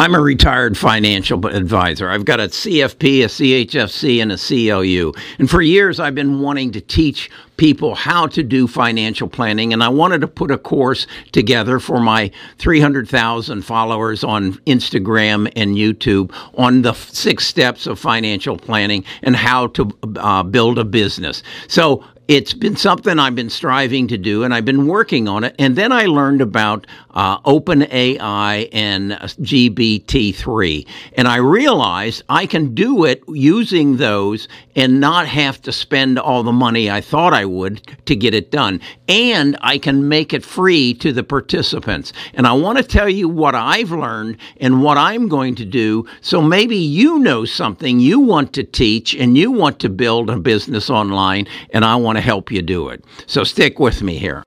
I'm a retired financial advisor. I've got a CFP, a CHFC, and a CLU. And for years, I've been wanting to teach people how to do financial planning. And I wanted to put a course together for my 300,000 followers on Instagram and YouTube on the six steps of financial planning and how to uh, build a business. So it's been something I've been striving to do, and I've been working on it. And then I learned about uh, OpenAI and GPT-3, and I realized I can do it using those and not have to spend all the money I thought I would to get it done. And I can make it free to the participants. And I want to tell you what I've learned and what I'm going to do. So maybe you know something you want to teach and you want to build a business online, and I want to to help you do it. So stick with me here.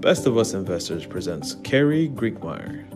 Best of Us Investors presents Carrie Griegmeier.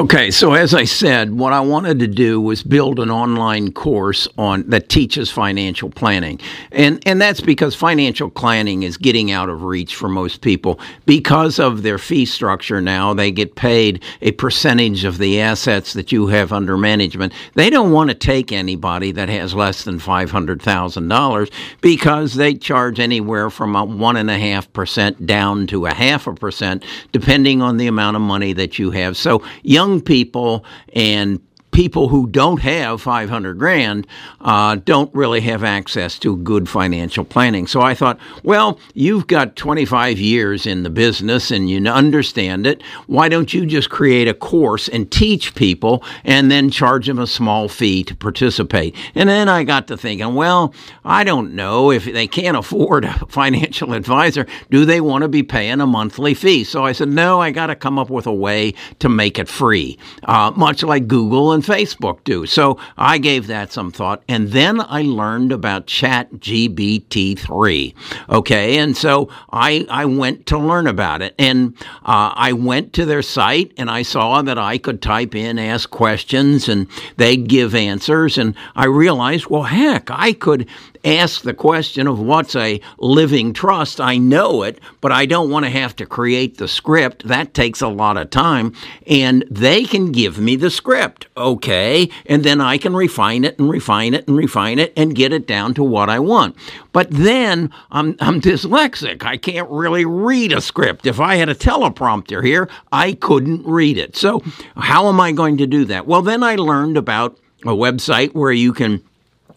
Okay, so as I said, what I wanted to do was build an online course on that teaches financial planning. And and that's because financial planning is getting out of reach for most people because of their fee structure now. They get paid a percentage of the assets that you have under management. They don't want to take anybody that has less than $500,000 because they charge anywhere from a 1.5% down to a half a percent, depending on the amount of money that you have. So young young people and people who don't have 500 grand uh, don't really have access to good financial planning. So I thought, well, you've got 25 years in the business and you understand it. Why don't you just create a course and teach people and then charge them a small fee to participate? And then I got to thinking, well, I don't know if they can't afford a financial advisor, do they want to be paying a monthly fee? So I said, no, I got to come up with a way to make it free, uh, much like Google and Facebook do. So I gave that some thought. And then I learned about Chat GBT 3. Okay. And so I, I went to learn about it. And uh, I went to their site and I saw that I could type in, ask questions, and they'd give answers. And I realized, well, heck, I could ask the question of what's a living trust. I know it, but I don't want to have to create the script. That takes a lot of time. And they can give me the script, okay? And then I can refine it and refine it and refine it and get it down to what I want. But then I'm, I'm dyslexic. I can't really read a script. If I had a teleprompter here, I couldn't read it. So, how am I going to do that? Well, then I learned about a website where you can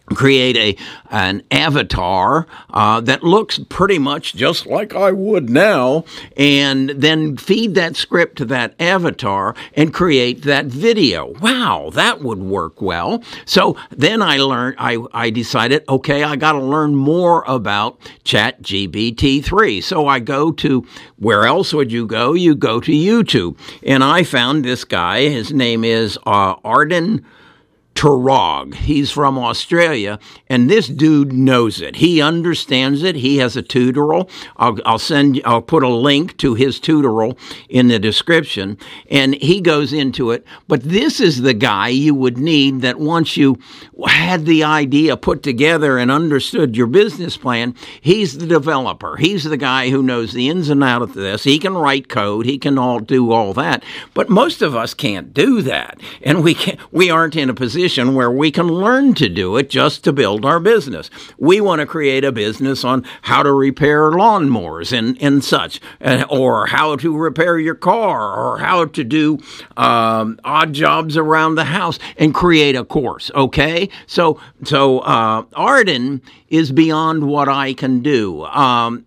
create a an avatar uh, that looks pretty much just like I would now, and then feed that script to that avatar and create that video. Wow, that would work well. So then I learned. I I decided, okay, I got to learn more about Chat GBT three. So I go to where else would you go? You go to YouTube, and I found this guy. His name is uh, Arden. Turog. He's from Australia, and this dude knows it. He understands it. He has a tutorial. I'll, I'll send. I'll put a link to his tutorial in the description, and he goes into it. But this is the guy you would need that once you had the idea put together and understood your business plan, he's the developer. He's the guy who knows the ins and outs of this. He can write code. He can all do all that. But most of us can't do that, and we can't, We aren't in a position position where we can learn to do it just to build our business. We want to create a business on how to repair lawnmowers and, and such, or how to repair your car, or how to do um, odd jobs around the house and create a course. Okay, so so uh, Arden is beyond what I can do, um,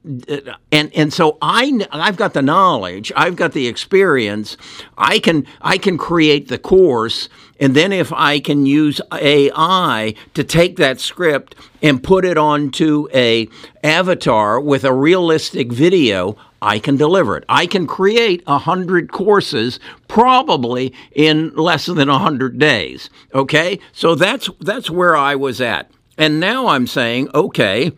and and so I I've got the knowledge, I've got the experience, I can I can create the course and then if I can use AI to take that script and put it onto a avatar with a realistic video, I can deliver it. I can create a hundred courses probably in less than a hundred days. Okay, so that's that's where I was at, and now I'm saying, okay,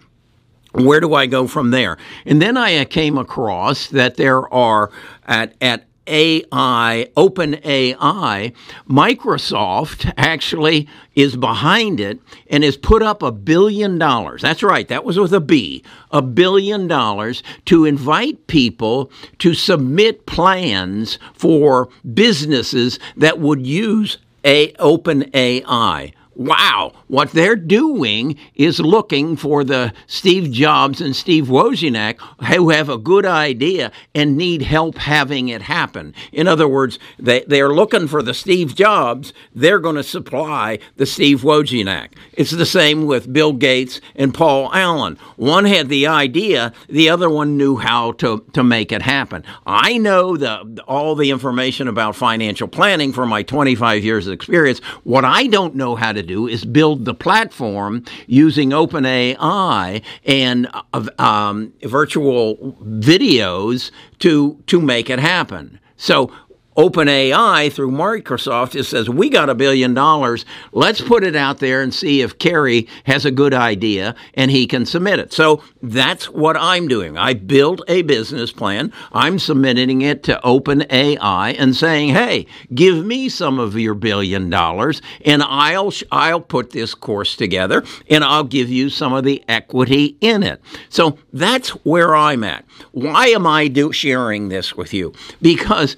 where do I go from there? And then I came across that there are at at AI, OpenAI, Microsoft actually is behind it and has put up a billion dollars. That's right, that was with a B, a billion dollars to invite people to submit plans for businesses that would use a OpenAI wow, what they're doing is looking for the Steve Jobs and Steve Wozniak who have a good idea and need help having it happen. In other words, they, they're looking for the Steve Jobs, they're going to supply the Steve Wozniak. It's the same with Bill Gates and Paul Allen. One had the idea, the other one knew how to, to make it happen. I know the, all the information about financial planning from my 25 years of experience. What I don't know how to do is build the platform using OpenAI and uh, um, virtual videos to to make it happen. So OpenAI through Microsoft it says we got a billion dollars. Let's put it out there and see if Kerry has a good idea and he can submit it. So that's what I'm doing. I built a business plan. I'm submitting it to OpenAI and saying, "Hey, give me some of your billion dollars and I'll I'll put this course together and I'll give you some of the equity in it." So that's where I'm at. Why am I do, sharing this with you? Because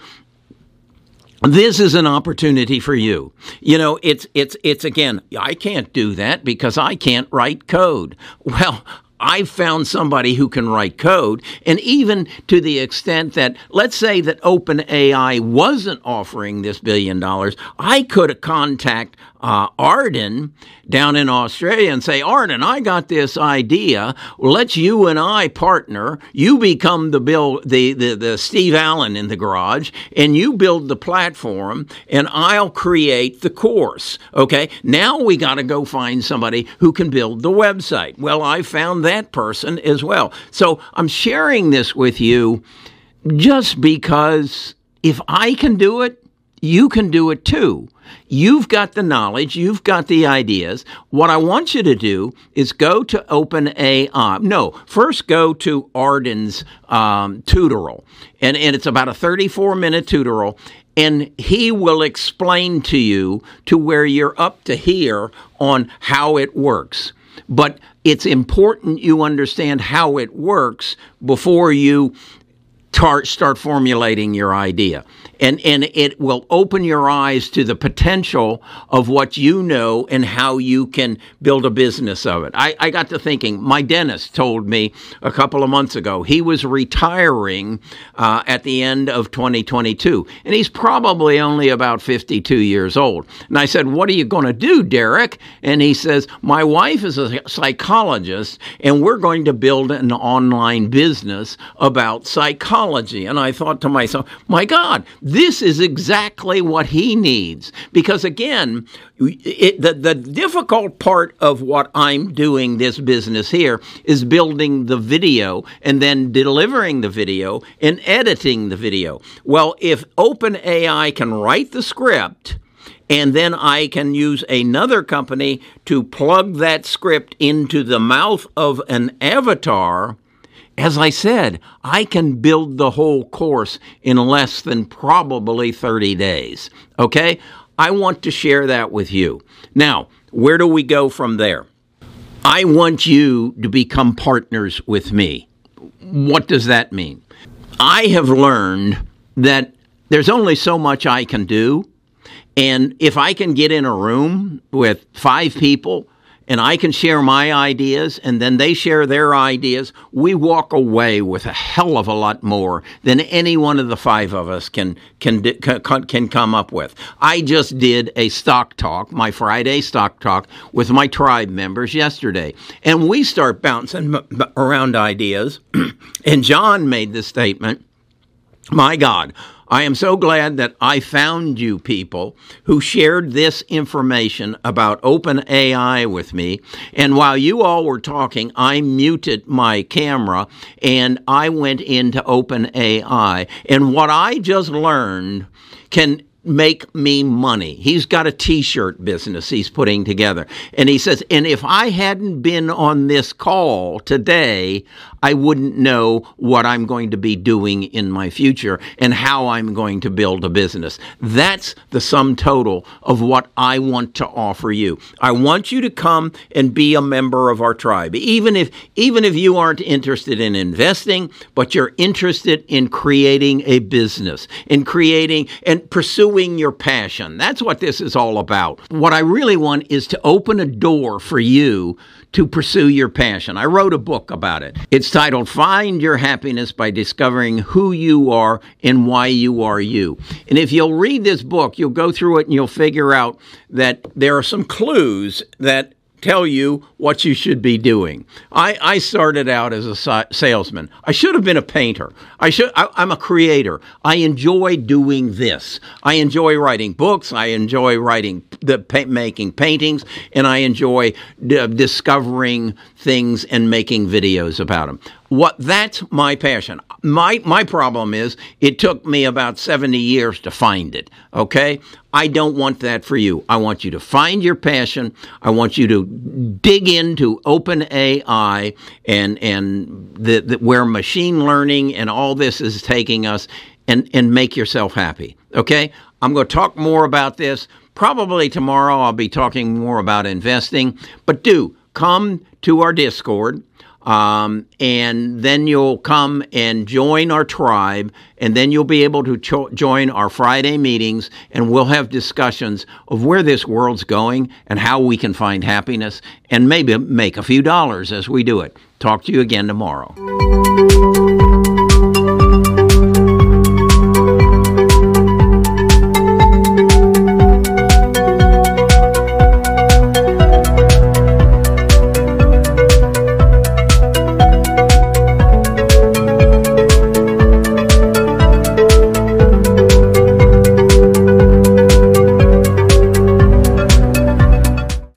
this is an opportunity for you. You know, it's it's it's again, I can't do that because I can't write code. Well, I've found somebody who can write code, and even to the extent that, let's say that OpenAI wasn't offering this billion dollars, I could contact uh, Arden down in Australia and say, Arden, I got this idea. Let's you and I partner. You become the Bill, the, the, the Steve Allen in the garage, and you build the platform, and I'll create the course. Okay. Now we got to go find somebody who can build the website. Well, I found that person as well. So I'm sharing this with you just because if I can do it, you can do it too. You've got the knowledge, you've got the ideas. What I want you to do is go to OpenAI. No, first go to Arden's um, tutorial, and, and it's about a 34 minute tutorial, and he will explain to you to where you're up to here on how it works. But it's important you understand how it works before you tar- start formulating your idea. And, and it will open your eyes to the potential of what you know and how you can build a business of it. I, I got to thinking, my dentist told me a couple of months ago he was retiring uh, at the end of 2022, and he's probably only about 52 years old. And I said, What are you going to do, Derek? And he says, My wife is a psychologist, and we're going to build an online business about psychology And I thought to myself, my God, this is exactly what he needs. Because again, it, the, the difficult part of what I'm doing this business here is building the video and then delivering the video and editing the video. Well, if OpenAI can write the script, and then I can use another company to plug that script into the mouth of an avatar as I said, I can build the whole course in less than probably 30 days. Okay? I want to share that with you. Now, where do we go from there? I want you to become partners with me. What does that mean? I have learned that there's only so much I can do. And if I can get in a room with five people and I can share my ideas and then they share their ideas, we walk away with a hell of a lot more than any one of the five of us can can can come up with. I just did a stock talk, my Friday stock talk with my tribe members yesterday, and we start bouncing around ideas. and John made the statement, "My God, I am so glad that I found you people who shared this information about OpenAI with me. And while you all were talking, I muted my camera and I went into OpenAI. And what I just learned can make me money. He's got a t shirt business he's putting together. And he says, and if I hadn't been on this call today, I wouldn't know what I'm going to be doing in my future and how I'm going to build a business. That's the sum total of what I want to offer you. I want you to come and be a member of our tribe. Even if even if you aren't interested in investing, but you're interested in creating a business, in creating and pursuing your passion. That's what this is all about. What I really want is to open a door for you to pursue your passion. I wrote a book about it. It's titled Find Your Happiness by Discovering Who You Are and Why You Are You. And if you'll read this book, you'll go through it and you'll figure out that there are some clues that tell you what you should be doing. I, I started out as a salesman. I should have been a painter. I should. I, am a creator. I enjoy doing this. I enjoy writing books. I enjoy writing the making paintings, and I enjoy d- discovering things and making videos about them. What that's my passion. My my problem is it took me about 70 years to find it. Okay? I don't want that for you. I want you to find your passion. I want you to dig into open AI and and the, the, where machine learning and all this is taking us and and make yourself happy. Okay? I'm going to talk more about this. Probably tomorrow I'll be talking more about investing, but do come to our Discord. Um, and then you'll come and join our tribe, and then you'll be able to cho- join our Friday meetings, and we'll have discussions of where this world's going and how we can find happiness, and maybe make a few dollars as we do it. Talk to you again tomorrow.